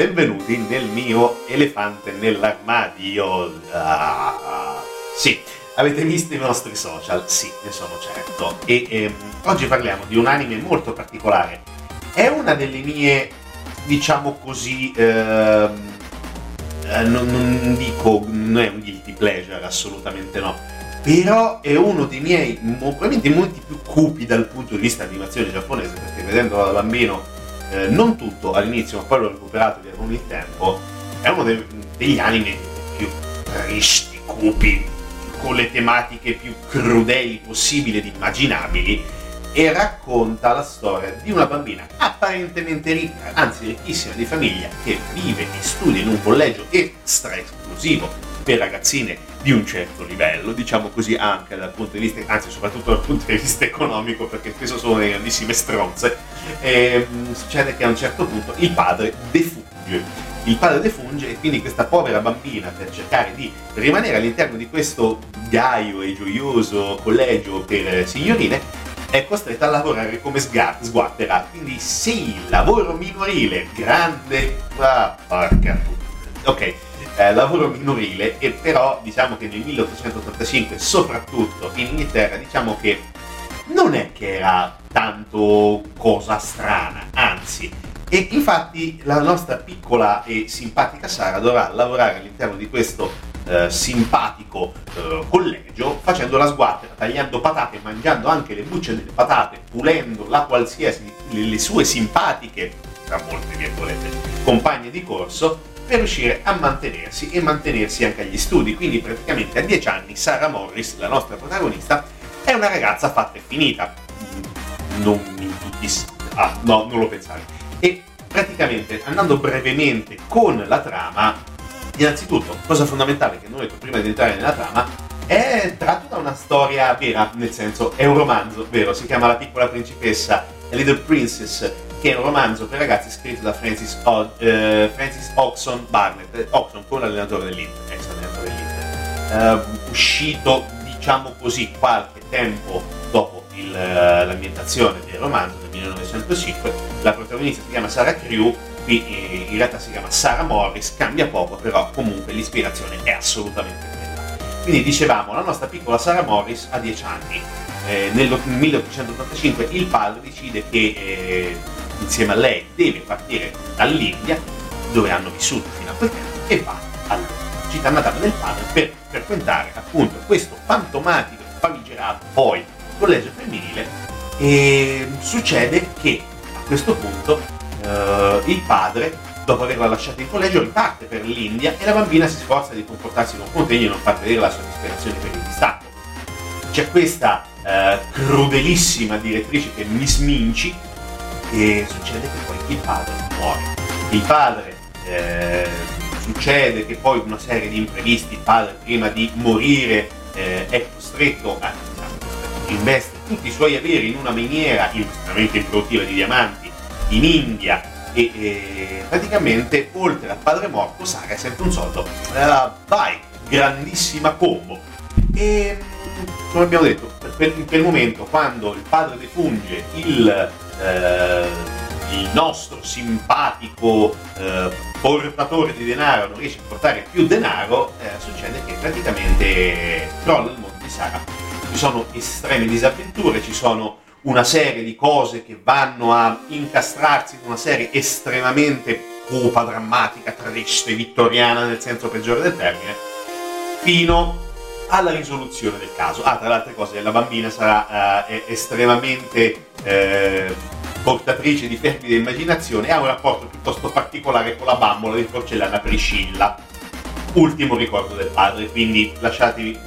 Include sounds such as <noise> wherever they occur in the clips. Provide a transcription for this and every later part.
Benvenuti nel mio elefante nell'armadio. Ah, sì, avete visto i nostri social? Sì, ne sono certo. E ehm, oggi parliamo di un anime molto particolare. È una delle mie, diciamo così, ehm, eh, non, non dico, non è un guilty pleasure, assolutamente no. Però è uno dei miei, probabilmente i momenti più cupi dal punto di vista animazione giapponese, perché vedendolo da bambino eh, non tutto all'inizio, ma poi l'ho recuperato via con il tempo, è uno dei, degli anime più tristi, cupi, con le tematiche più crudeli possibili ed immaginabili e racconta la storia di una bambina apparentemente ricca, anzi ricchissima di famiglia, che vive e studia in un collegio extra esclusivo per ragazzine di un certo livello, diciamo così anche dal punto di vista, anzi soprattutto dal punto di vista economico, perché spesso sono delle grandissime stronze, e, mm, succede che a un certo punto il padre defunge. Il padre defunge e quindi questa povera bambina, per cercare di rimanere all'interno di questo gaio e gioioso collegio per signorine, è costretta a lavorare come sguattera. Quindi sì, lavoro minorile, grande... Ah, porca puttana. Ok, eh, lavoro minorile e però diciamo che nel 1885 soprattutto in Inghilterra diciamo che non è che era tanto cosa strana, anzi. E infatti la nostra piccola e simpatica Sara dovrà lavorare all'interno di questo eh, simpatico eh, collegio facendo la sguattera, tagliando patate, mangiando anche le bucce delle patate, pulendo la qualsiasi, le, sue simpatiche, tra molte virgolette, compagne di corso per riuscire a mantenersi e mantenersi anche agli studi. Quindi praticamente a 10 anni Sarah Morris, la nostra protagonista, è una ragazza fatta e finita. Non in tutti... Ah, no, non lo pensare. E praticamente, andando brevemente con la trama, innanzitutto, cosa fondamentale che non ho detto prima di entrare nella trama, è tratto da una storia vera, nel senso è un romanzo vero, si chiama La piccola principessa, Little Princess, che è un romanzo per ragazzi scritto da Francis, o- eh, Francis Oxon Barnett, eh, Oxon con l'allenatore dell'Inter, ex allenatore dell'Inter, uh, uscito diciamo così qualche tempo dopo il, uh, l'ambientazione del romanzo del 1905, la protagonista si chiama Sarah Crew, qui eh, in realtà si chiama Sarah Morris, cambia poco però comunque l'ispirazione è assolutamente quella. Quindi dicevamo, la nostra piccola Sarah Morris ha 10 anni, eh, nel 1885 il padre decide che eh, insieme a lei deve partire dall'India, dove hanno vissuto fino a quel tempo, e va alla città natale del padre per frequentare appunto questo fantomatico e famigerato poi collegio femminile. E succede che a questo punto eh, il padre dopo averla lasciata in collegio riparte per l'India e la bambina si sforza di comportarsi con contegno e non far vedere la sua disperazione per il distacco. C'è questa eh, crudelissima direttrice che è Miss Minci e succede che poi il padre muore. Il padre eh, succede che poi una serie di imprevisti, il padre prima di morire eh, è costretto a investe tutti i suoi averi in una miniera estremamente improduttiva di diamanti in India e, e praticamente oltre al padre morto Sara sente un soldo. Uh, vai, grandissima combo. E come abbiamo detto, per, in quel momento quando il padre defunge il eh, il nostro simpatico eh, portatore di denaro non riesce a portare più denaro, eh, succede che praticamente crolla il mondo di Sara. Ci sono estreme disavventure, ci sono una serie di cose che vanno a incastrarsi in una serie estremamente cupa, drammatica, triste, vittoriana nel senso peggiore del termine, fino alla risoluzione del caso. Ah, tra le altre cose, la bambina sarà eh, estremamente eh, portatrice di fervida immaginazione e ha un rapporto piuttosto particolare con la bambola di porcellana Priscilla, ultimo ricordo del padre, quindi lasciatevi,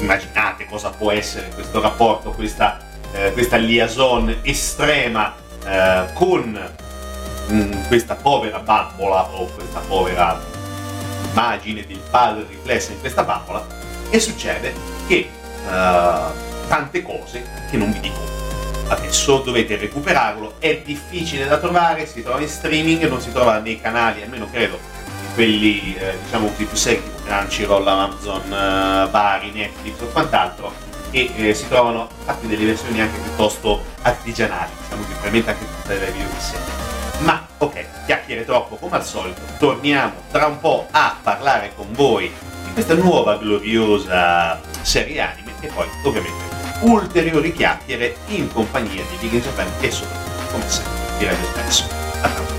immaginate cosa può essere questo rapporto, questa, eh, questa liaison estrema eh, con mh, mm, questa povera bambola o questa povera immagine del padre riflessa in questa bambola e succede che uh, tante cose che non vi dico adesso dovete recuperarlo, è difficile da trovare, si trova in streaming, non si trova nei canali, almeno credo quelli eh, diciamo così più secchi tipo Crunchyroll, Amazon, eh, Bari, Netflix o quant'altro e eh, si trovano fatte delle versioni anche piuttosto artigianali, diciamo che probabilmente anche tutte le video insieme. Ma ok, chiacchiere troppo come al solito, torniamo tra un po' a parlare con voi questa nuova gloriosa serie anime e poi ovviamente ulteriori chiacchiere in compagnia di Big Japan e soprattutto come sempre di Radio Spesso. A tanto.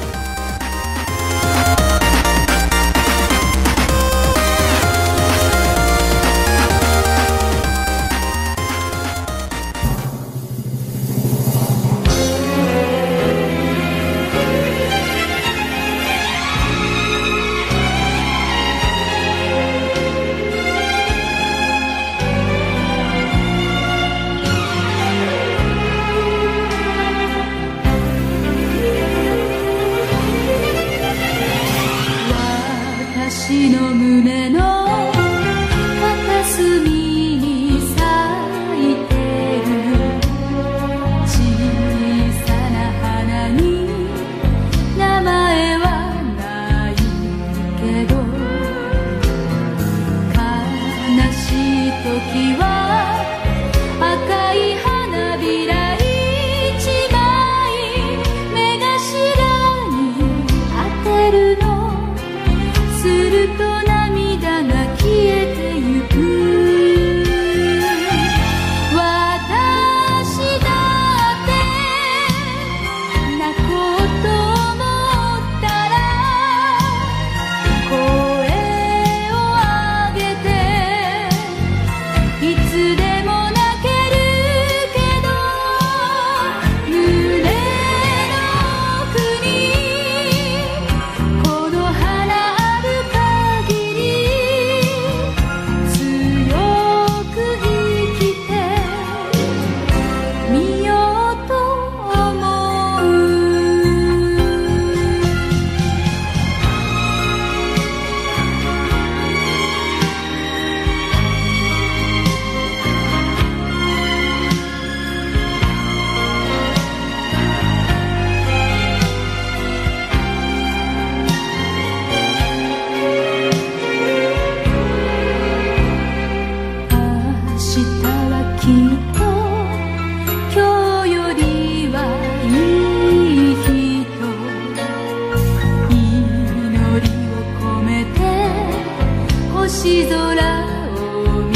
星空を見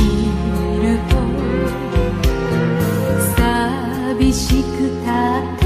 ると寂しくたって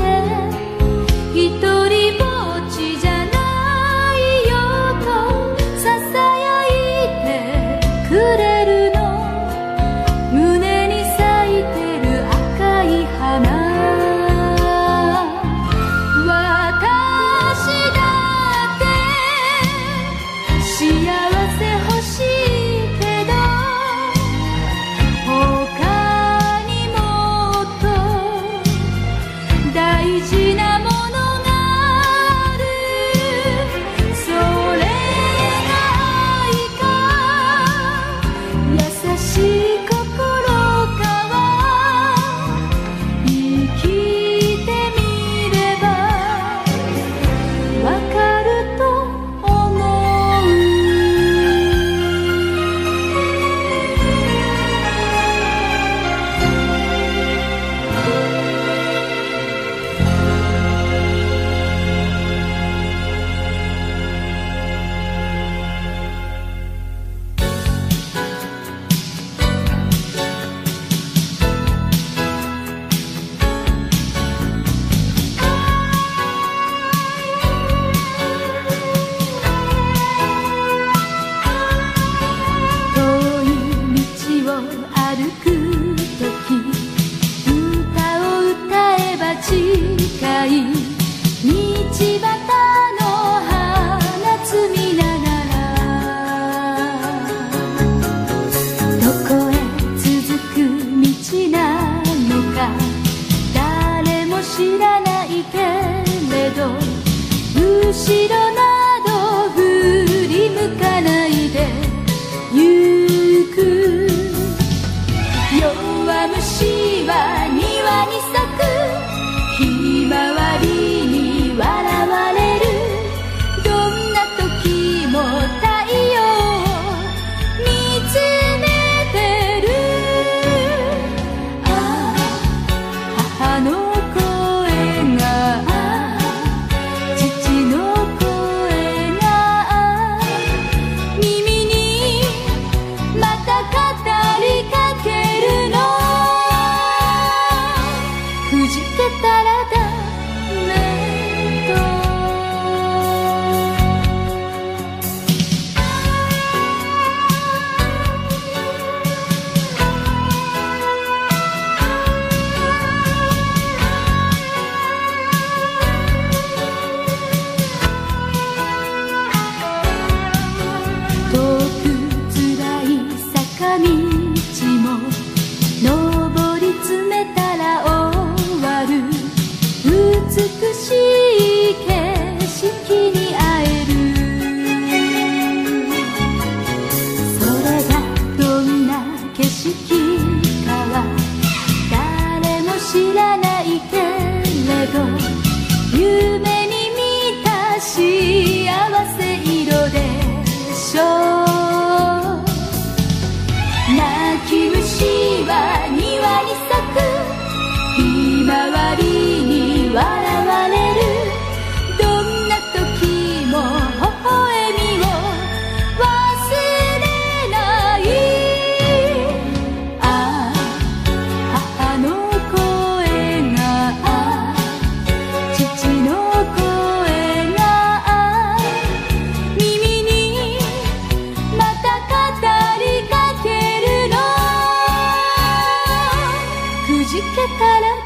தலம்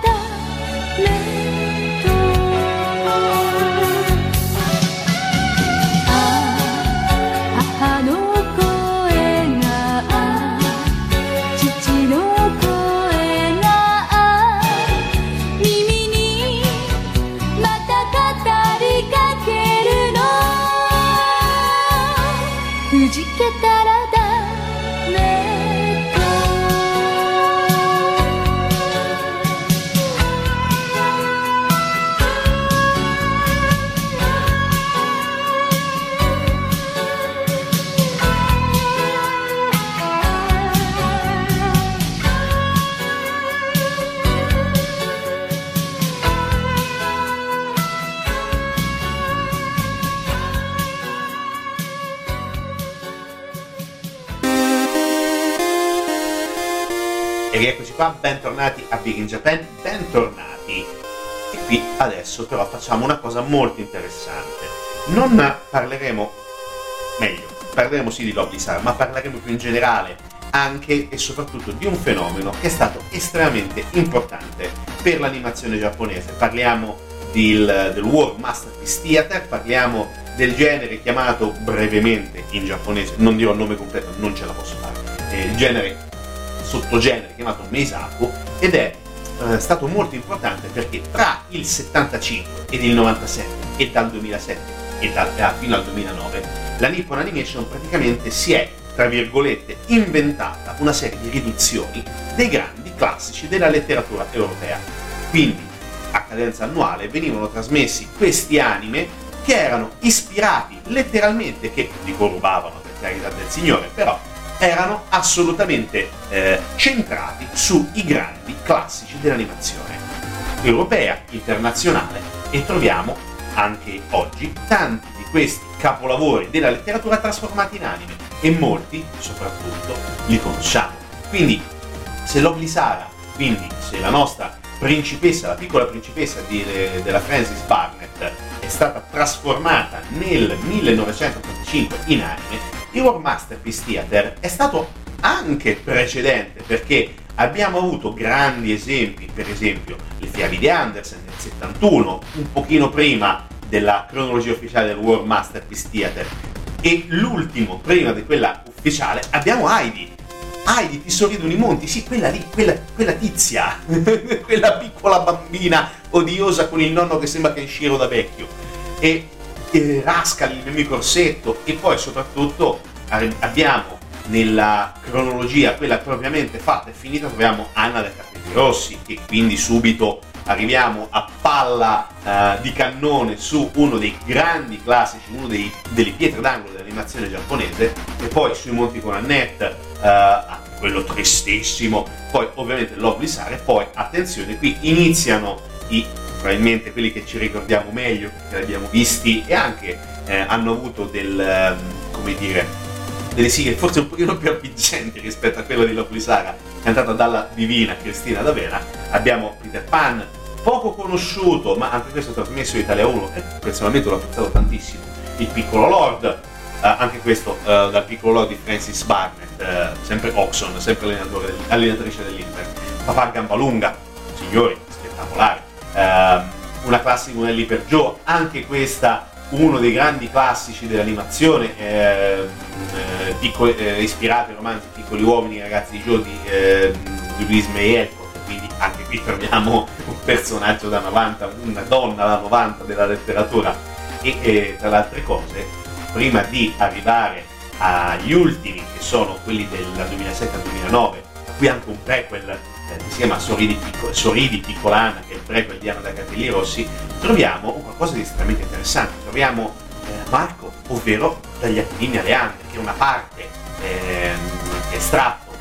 qua, bentornati a Big in Japan, bentornati. E qui adesso però facciamo una cosa molto interessante. Non parleremo, meglio, parleremo sì di Star, ma parleremo più in generale anche e soprattutto di un fenomeno che è stato estremamente importante per l'animazione giapponese. Parliamo del, del World Masterpiece Theater, parliamo del genere chiamato brevemente in giapponese, non dirò il nome completo, non ce la posso fare, eh, il genere sottogenere chiamato Meisaku ed è eh, stato molto importante perché tra il 75 ed il 97 e dal 2007 e dal, eh, fino al 2009 la Nippon Animation praticamente si è tra virgolette inventata una serie di riduzioni dei grandi classici della letteratura europea. Quindi a cadenza annuale venivano trasmessi questi anime che erano ispirati letteralmente che dico rubavano per carità del Signore però erano assolutamente eh, centrati sui grandi classici dell'animazione europea, internazionale e troviamo anche oggi tanti di questi capolavori della letteratura trasformati in anime e molti soprattutto li conosciamo. Quindi se l'Oblisara, quindi se la nostra principessa, la piccola principessa di, della Francis Barnett è stata trasformata nel 1985 in anime, il World Masterpiece Theater è stato anche precedente perché abbiamo avuto grandi esempi, per esempio le fiabe di Andersen nel 71, un pochino prima della cronologia ufficiale del World Masterpiece Theater e l'ultimo, prima di quella ufficiale, abbiamo Heidi. Heidi ti sorridono i monti, sì, quella lì, quella, quella tizia, <laughs> quella piccola bambina odiosa con il nonno che sembra che è in sciro da vecchio. E eh, Rascali, il nemico orsetto e poi soprattutto abbiamo nella cronologia, quella propriamente fatta e finita, troviamo Anna dai capelli rossi che quindi subito arriviamo a palla eh, di cannone su uno dei grandi classici, uno dei, delle pietre d'angolo dell'animazione giapponese e poi sui Monti con Annette, eh, quello tristissimo, poi ovviamente Lovely Sare, poi attenzione qui iniziano i probabilmente quelli che ci ricordiamo meglio perché li abbiamo visti e anche eh, hanno avuto del, ehm, come dire, delle sigle forse un pochino più avvincenti rispetto a quella di Lovely Sara cantata dalla divina Cristina D'Avena. Abbiamo Peter Pan poco conosciuto ma anche questo trasmesso in Italia 1 e personalmente l'ho apprezzato tantissimo. Il piccolo Lord eh, anche questo eh, dal piccolo Lord di Francis Barnett eh, sempre Oxon sempre allenatrice dell'Inter Papà Gambalunga signori spettacolare Ehm, una classica Monelli per Joe, anche questa uno dei grandi classici dell'animazione, eh, eh, piccoli, eh, ispirato ai romanzi Piccoli uomini, ragazzi di Joe di, eh, di Louise May Alcott, quindi anche qui troviamo un personaggio da 90, una donna da 90 della letteratura. E eh, tra le altre cose, prima di arrivare agli ultimi che sono quelli del 2007 al 2009, a cui anche un prequel eh, si chiama Sorridi, Picco- Sorridi Piccolana, che è il prequel di Anna da Capelli Rossi, troviamo qualcosa di estremamente interessante. Troviamo eh, Marco, ovvero dagli Appennini alle Ande, che è una parte ehm, estratto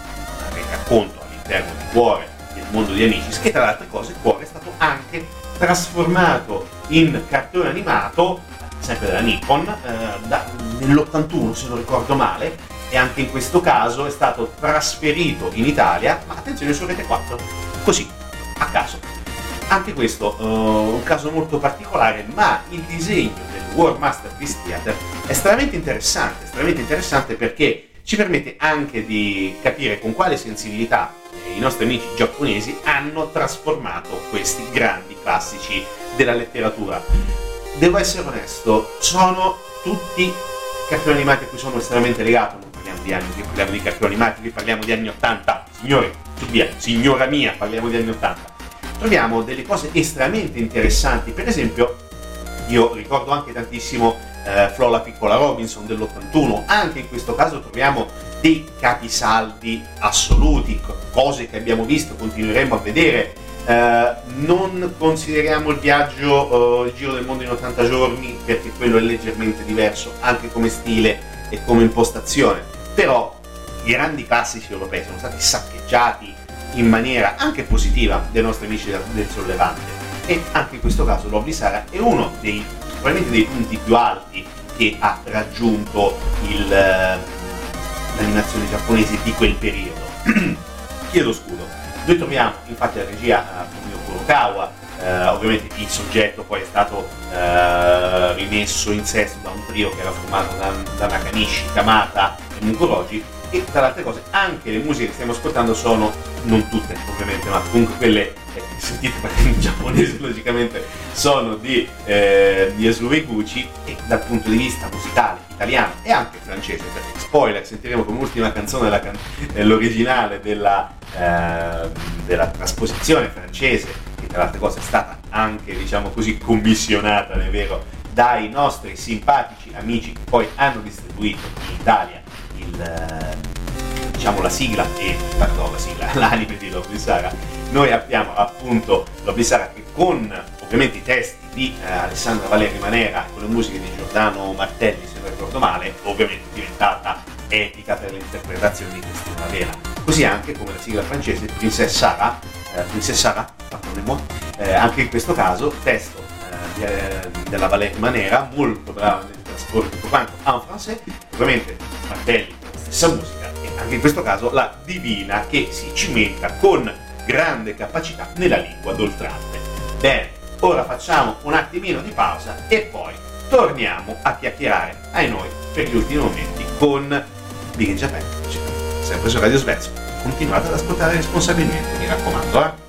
del racconto all'interno di Cuore, del mondo di Amicis, che tra le altre cose Cuore è stato anche trasformato in cartone animato, sempre della Nippon, eh, da- nell'81 se non ricordo male, e anche in questo caso è stato trasferito in Italia, ma attenzione su Rete 4, così, a caso. Anche questo è un caso molto particolare, ma il disegno del World Masterpiece Theater è estremamente interessante, estremamente interessante perché ci permette anche di capire con quale sensibilità i nostri amici giapponesi hanno trasformato questi grandi classici della letteratura. Devo essere onesto, sono tutti cartoni animati a cui sono estremamente legato, parliamo di anni, parliamo di cartoni animati, qui parliamo di anni 80, signori, via, signora mia, parliamo di anni 80. Troviamo delle cose estremamente interessanti, per esempio, io ricordo anche tantissimo eh, Flo la piccola Robinson dell'81, anche in questo caso troviamo dei capisaldi assoluti, cose che abbiamo visto, continueremo a vedere. Eh, non consideriamo il viaggio, eh, il giro del mondo in 80 giorni, perché quello è leggermente diverso anche come stile e come impostazione, però i grandi classici europei sono stati saccheggiati in maniera anche positiva dai nostri amici del sollevante e anche in questo caso Lovely Sara è uno dei probabilmente dei punti più alti che ha raggiunto il, l'animazione giapponese di quel periodo. <clears throat> Chiedo scudo. Noi troviamo infatti la regia Fumio uh, Kurokawa, eh, ovviamente il soggetto poi è stato eh, rimesso in sesto da un trio che era formato da, da Nakanishi, Kamata e Mukoroji e tra le altre cose anche le musiche che stiamo ascoltando sono, non tutte ovviamente, ma comunque quelle eh, sentite parlare in giapponese <laughs> logicamente sono di, eh, di Gucci e dal punto di vista musicale italiano e anche francese, perché spoiler, sentiremo come ultima canzone la can- eh, l'originale della, eh, della trasposizione francese, che tra le altre cose è stata anche, diciamo così, commissionata, è vero, dai nostri simpatici amici che poi hanno distribuito in Italia il, eh, diciamo la sigla e pardon, la sigla, <laughs> l'anime di Lovely Sara, noi abbiamo appunto Lovely Sara che con ovviamente i testi di eh, Alessandra Valeri Manera con le musiche di Giordano Martelli, se non ricordo male, ovviamente diventata epica per l'interpretazione di Cristina Ravera. Così anche come la sigla francese Princess Sara, eh, Princess Sara, eh, anche in questo caso testo eh, eh, della Valeri Manera, molto brava nel trasporre tutto quanto en français, ovviamente Martelli stessa musica e anche in questo caso la divina che si cimenta con grande capacità nella lingua d'oltralpe. Bene, ora facciamo un attimino di pausa e poi torniamo a chiacchierare ai noi per gli ultimi momenti con Big in Japan, sempre su Radio Svezia. Continuate ad ascoltare responsabilmente, mi raccomando, eh?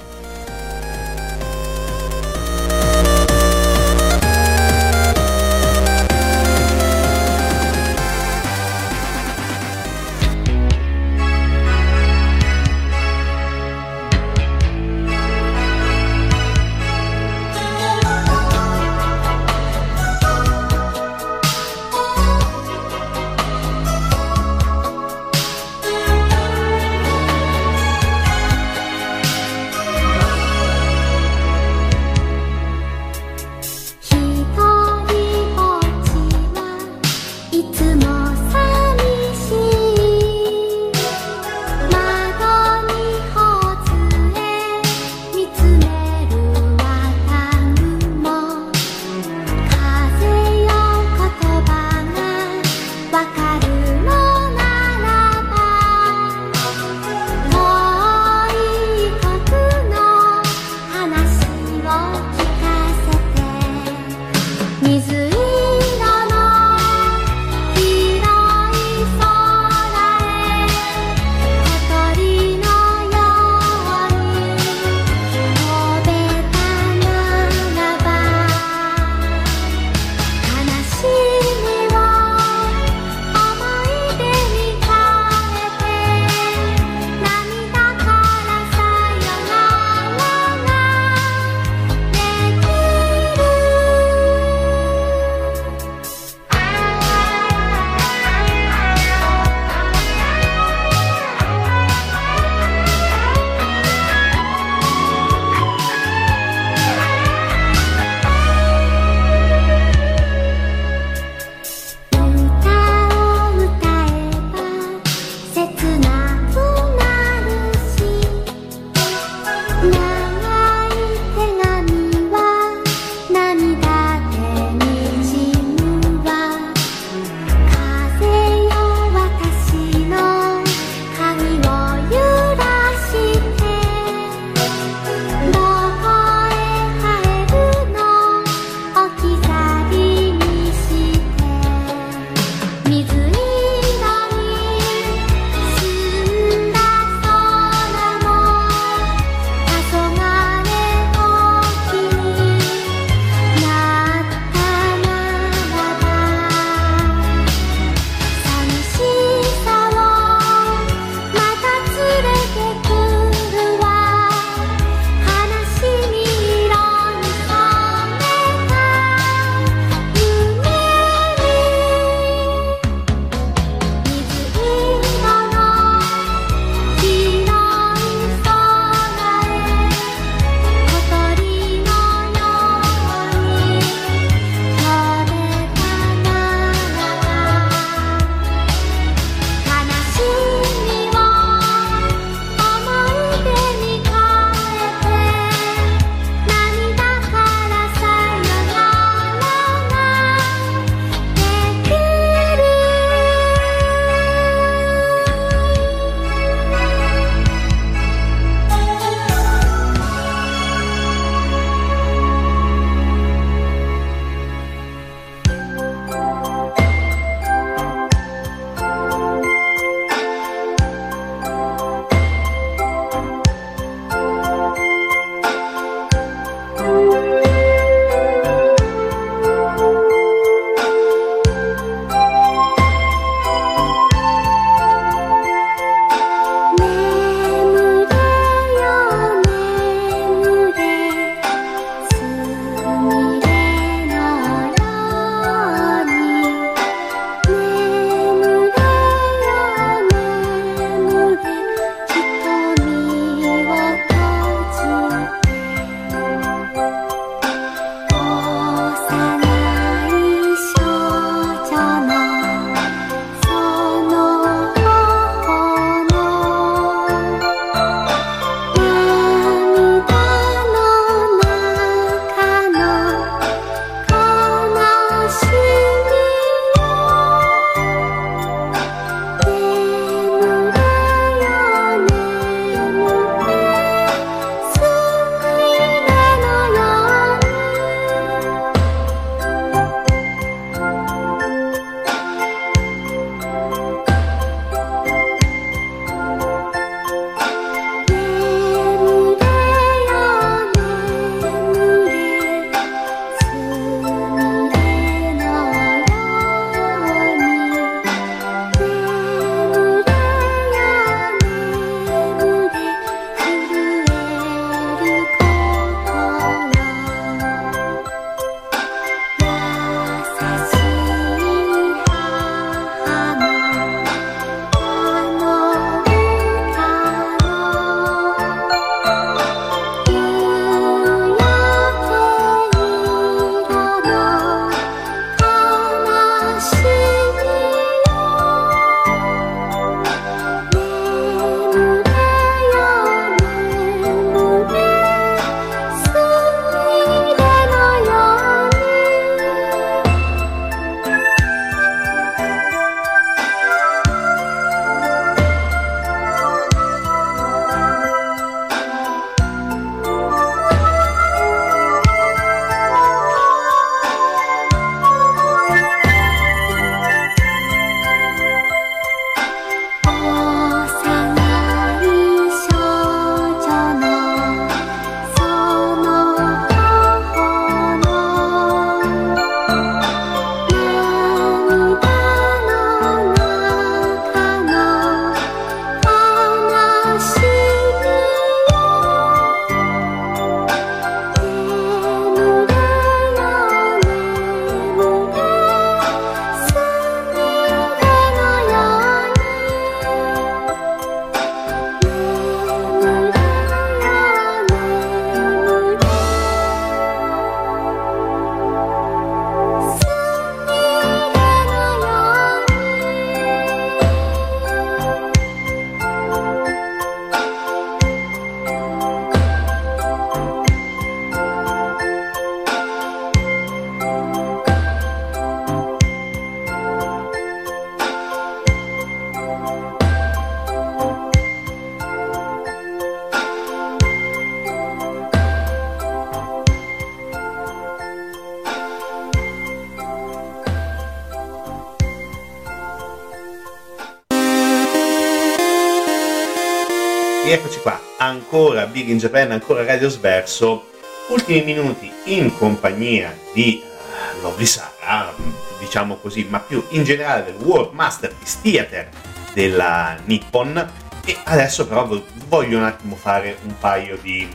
Ancora Big in Japan, ancora Radio Sverso, ultimi minuti in compagnia di uh, Lovely Sara, diciamo così, ma più in generale del World Masterpiece Theater della Nippon. E adesso però voglio un attimo fare un paio di...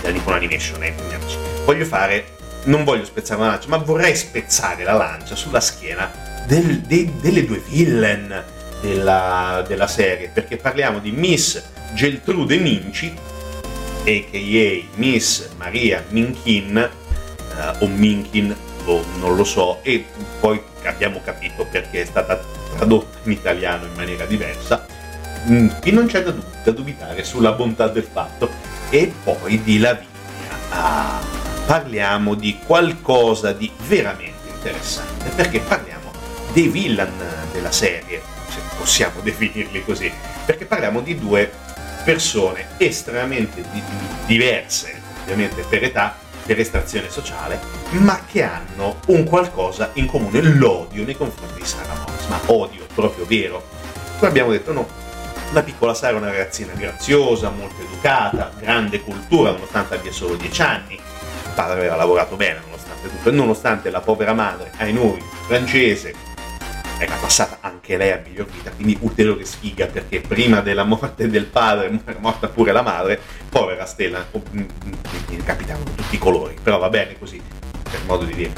della Nippon Animation, eh, Voglio fare, non voglio spezzare la lancia, ma vorrei spezzare la lancia sulla schiena del, de, delle due villain della, della serie, perché parliamo di Miss Geltrude Minci, a.k.a. Miss Maria Minkin, uh, o Minkin, o non lo so, e poi abbiamo capito perché è stata tradotta in italiano in maniera diversa, mm, e non c'è da, dub- da, dubitare sulla bontà del fatto. E poi di Lavinia. Ah, parliamo di qualcosa di veramente interessante, perché parliamo dei villain della serie, se possiamo definirli così, perché parliamo di due persone estremamente di- diverse, ovviamente per età, per estrazione sociale, ma che hanno un qualcosa in comune, l'odio nei confronti di Sara Morris, ma odio proprio vero. Come abbiamo detto, no, la piccola Sara è una ragazzina graziosa, molto educata, grande cultura, nonostante abbia solo 10 anni. Il padre aveva lavorato bene, nonostante tutto, e nonostante la povera madre, ai noi, francese, era passata anche lei a miglior vita, quindi ulteriore sfiga perché prima della morte del padre <laughs> era morta pure la madre, povera Stella, mm, mm, capitavano tutti i colori, però va bene così, per modo di dire.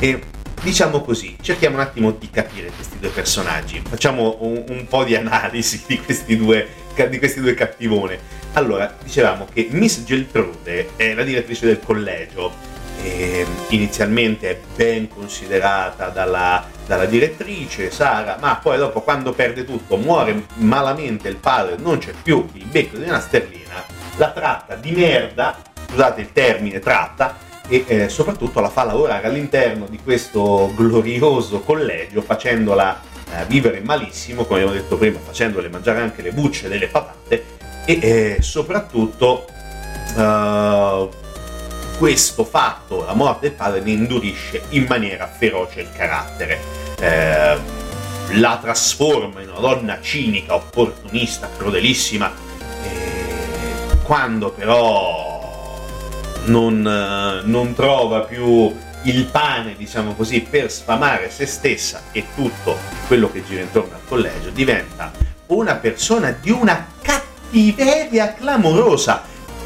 E diciamo così, cerchiamo un attimo di capire questi due personaggi, facciamo un, un po' di analisi di questi due, di questi due cattivone. Allora, dicevamo che Miss Geltrude è la direttrice del collegio, e inizialmente è ben considerata dalla, dalla, direttrice Sara, ma poi dopo quando perde tutto, muore malamente il padre, non c'è più il becco di una sterlina, la tratta di merda, scusate il termine tratta, e eh, soprattutto la fa lavorare all'interno di questo glorioso collegio facendola eh, vivere malissimo, come abbiamo detto prima, facendole mangiare anche le bucce delle patate e eh, soprattutto uh, questo fatto, la morte del padre, ne indurisce in maniera feroce il carattere. Eh, la trasforma in una donna cinica, opportunista, crudelissima. Eh, quando però non, non trova più il pane, diciamo così, per sfamare se stessa e tutto quello che gira intorno al collegio, diventa una persona di una cattiveria clamorosa.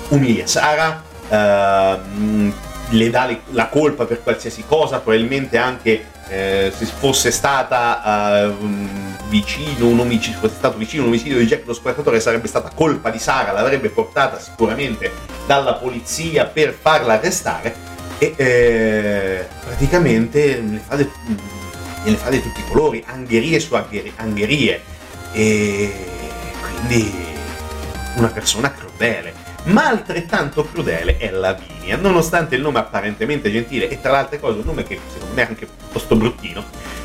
Umilia Sara, uh, le dà la colpa per qualsiasi cosa, probabilmente anche eh, se fosse stata uh, vicino un omicidio, fosse stato vicino un omicidio di Jack lo squartatore sarebbe stata colpa di Sara, l'avrebbe portata sicuramente dalla polizia per farla arrestare e eh, praticamente ne fa, de, ne fa di tutti i colori, angherie su angherie. E quindi una persona crudele ma altrettanto crudele è Lavinia, nonostante il nome apparentemente gentile e tra le altre cose un nome che secondo me è anche piuttosto bruttino.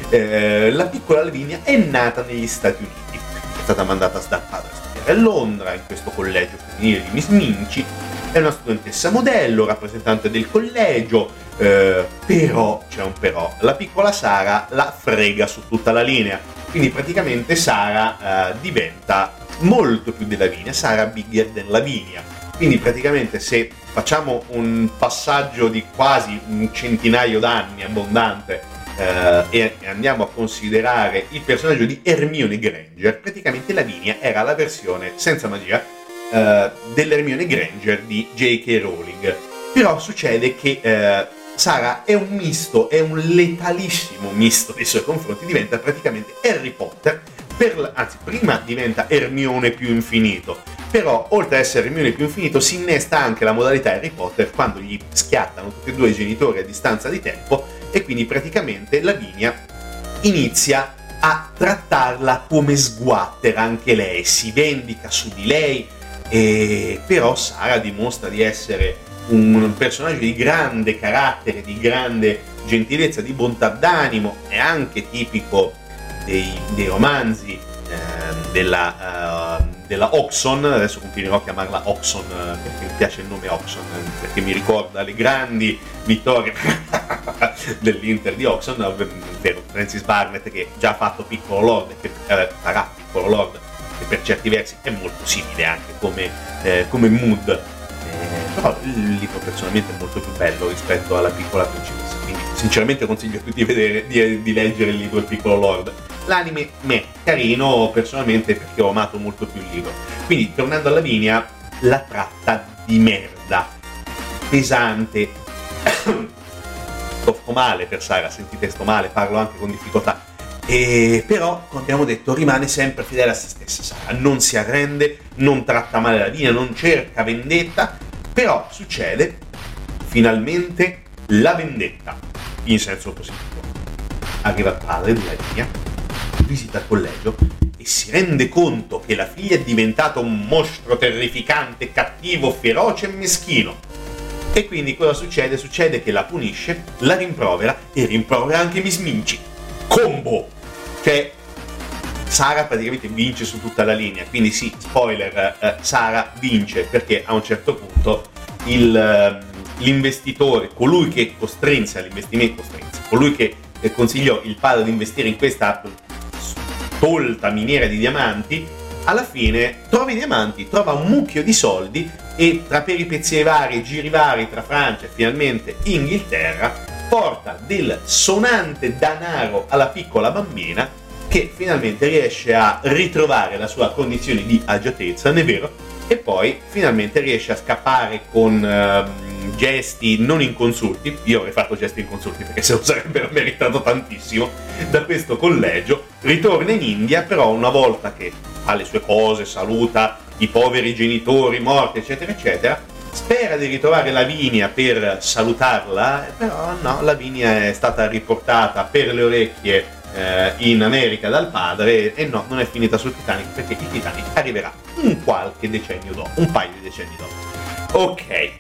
Eh, la piccola Lavinia è nata negli Stati Uniti, è stata mandata dal padre a studiare a Londra in questo collegio femminile di Miss Minci, è una studentessa modello, rappresentante del collegio, eh, però c'è un però, la piccola Sara la frega su tutta la linea, quindi praticamente Sara eh, diventa molto più di Lavinia, Sara bigger than Lavinia quindi praticamente se facciamo un passaggio di quasi un centinaio d'anni abbondante eh, e andiamo a considerare il personaggio di Hermione Granger, praticamente Lavinia era la versione senza magia eh, dell'Hermione Granger di J.K. Rowling. Però succede che eh, Sara è un misto, è un letalissimo misto nei suoi confronti, diventa praticamente Harry Potter, per, anzi prima diventa Hermione più infinito, però, oltre ad essere immune più infinito, si innesta anche la modalità Harry Potter quando gli schiattano tutti e due i genitori a distanza di tempo e quindi praticamente Lavinia inizia a trattarla come sguattera. Anche lei, si vendica su di lei, e però Sara dimostra di essere un personaggio di grande carattere, di grande gentilezza, di bontà d'animo, è anche tipico dei, dei romanzi eh, della, uh, della Oxon, adesso continuerò a chiamarla Oxon eh, perché mi piace il nome Oxon, eh, perché mi ricorda le grandi vittorie <laughs> dell'Inter di Oxon, ovvero Francis Barnett che già ha fatto Piccolo Lord, che eh, farà Piccolo Lord che per certi versi è molto simile anche come, eh, come mood, eh, però il libro personalmente è molto più bello rispetto alla piccola principessa, quindi sinceramente consiglio a tutti di, vedere, di, di leggere il libro Il piccolo lord. L'anime me carino personalmente perché ho amato molto più il libro. Quindi tornando alla linea, la tratta di merda, pesante. <coughs> sto male per Sara, sentite sto male, parlo anche con difficoltà e però, come abbiamo detto, rimane sempre fedele a se stessa Sara, non si arrende, non tratta male la linea, non cerca vendetta, però succede finalmente la vendetta, in senso positivo. Arriva il padre della linea, visita il collegio e si rende conto che la figlia è diventata un mostro terrificante, cattivo, feroce e meschino. E quindi cosa succede? Succede che la punisce, la rimprovera e rimprovera anche Miss Minci combo. Cioè, Sara praticamente vince su tutta la linea. Quindi sì, spoiler, eh, Sara vince perché a un certo punto il, eh, l'investitore, colui che costrinse all'investimento, costrinse, colui che consigliò il padre di investire in questa stolta miniera di diamanti, alla fine trova i diamanti, trova un mucchio di soldi e tra peripezie varie, giri vari tra Francia e finalmente Inghilterra, porta del sonante danaro alla piccola bambina che finalmente riesce a ritrovare la sua condizione di agiatezza, non è vero? E poi finalmente riesce a scappare con uh, gesti non inconsulti, io avrei fatto gesti inconsulti perché se lo sarebbero meritato tantissimo, da questo collegio, ritorna in India, però una volta che ha le sue cose, saluta i poveri genitori morti, eccetera, eccetera, spera di ritrovare Lavinia per salutarla, però no, Lavinia è stata riportata per le orecchie eh, in America dal padre e no, non è finita sul Titanic perché il Titanic arriverà un qualche decennio dopo, un paio di decenni dopo. Ok,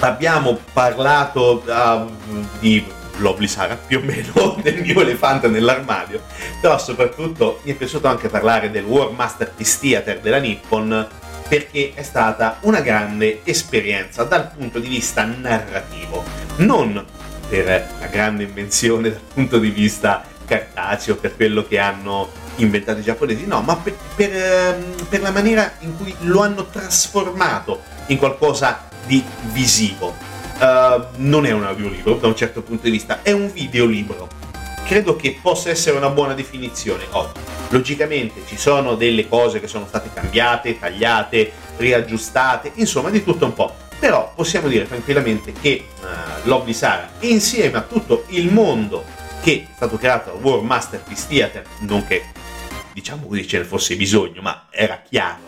abbiamo parlato uh, di Lovely Sara più o meno <laughs> del mio elefante nell'armadio, però soprattutto mi è piaciuto anche parlare del War Masterpiece Theater della Nippon perché è stata una grande esperienza dal punto di vista narrativo, non per la grande invenzione dal punto di vista cartaceo, per quello che hanno inventato i giapponesi, no, ma per, per, ehm, per la maniera in cui lo hanno trasformato in qualcosa di visivo. Uh, non è un audiolibro da un certo punto di vista, è un videolibro. Credo che possa essere una buona definizione oggi Logicamente ci sono delle cose che sono state cambiate, tagliate, riaggiustate, insomma di tutto un po'. Però possiamo dire tranquillamente che uh, Lobby Sara, insieme a tutto il mondo che è stato creato da World Masterpiece Theater, non che diciamo così ce ne fosse bisogno, ma era chiaro,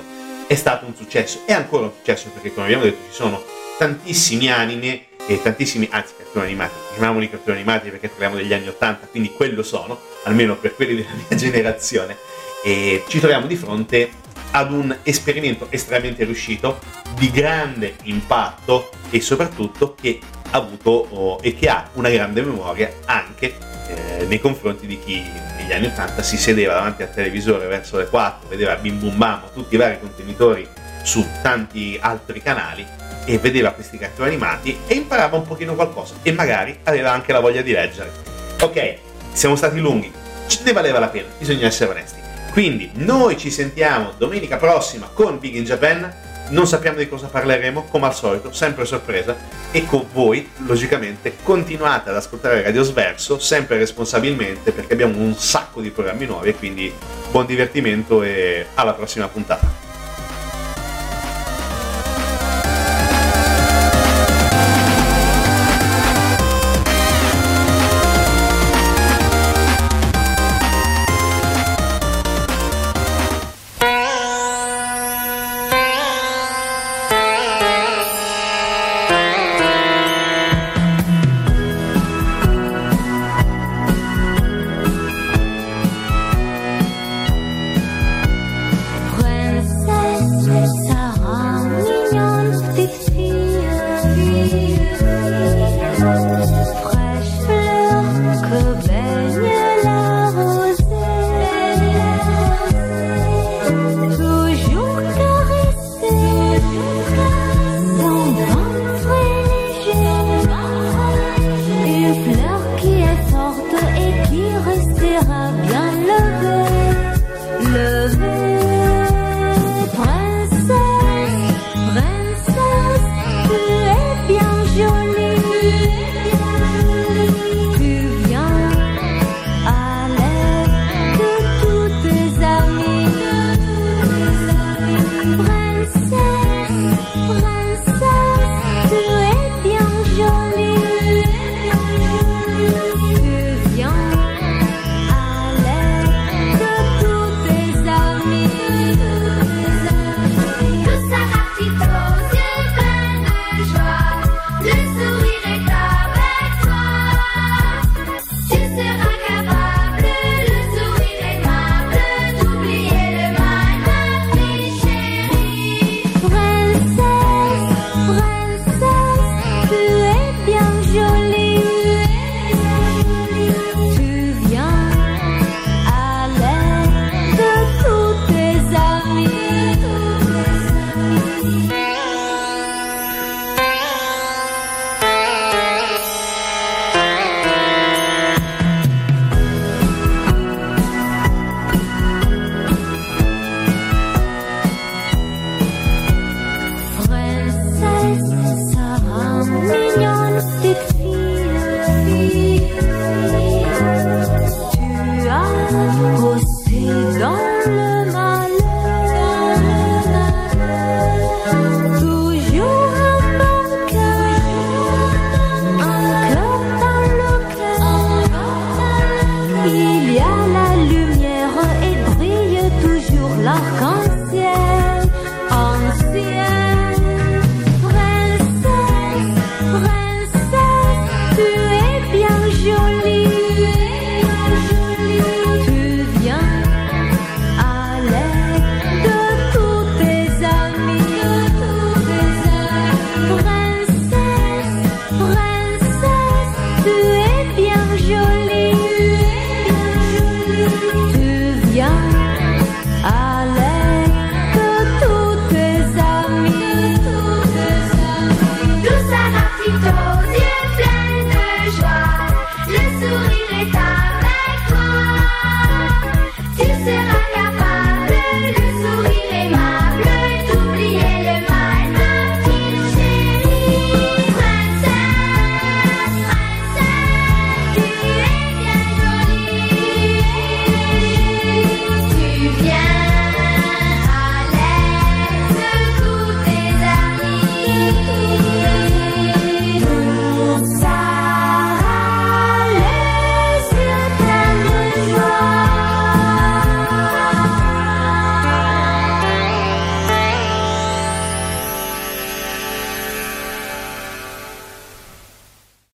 è stato un successo. È ancora un successo perché, come abbiamo detto, ci sono tantissimi anime e tantissimi, anzi cartoni animati, chiamiamoli cartoni animati perché parliamo degli anni 80, quindi quello sono, almeno per quelli della mia <laughs> generazione, e ci troviamo di fronte ad un esperimento estremamente riuscito, di grande impatto e soprattutto che ha avuto oh, e che ha una grande memoria anche eh, nei confronti di chi negli anni 80 si sedeva davanti al televisore verso le 4, vedeva Bim Bum Bam, tutti i vari contenitori su tanti altri canali e vedeva questi cartoni animati e imparava un pochino qualcosa e magari aveva anche la voglia di leggere. Ok, siamo stati lunghi, ne valeva la pena, bisogna essere onesti. Quindi noi ci sentiamo domenica prossima con Big in Japan, non sappiamo di cosa parleremo, come al solito, sempre sorpresa, e con voi, logicamente, continuate ad ascoltare Radio Sverso, sempre responsabilmente, perché abbiamo un sacco di programmi nuovi, quindi buon divertimento e alla prossima puntata.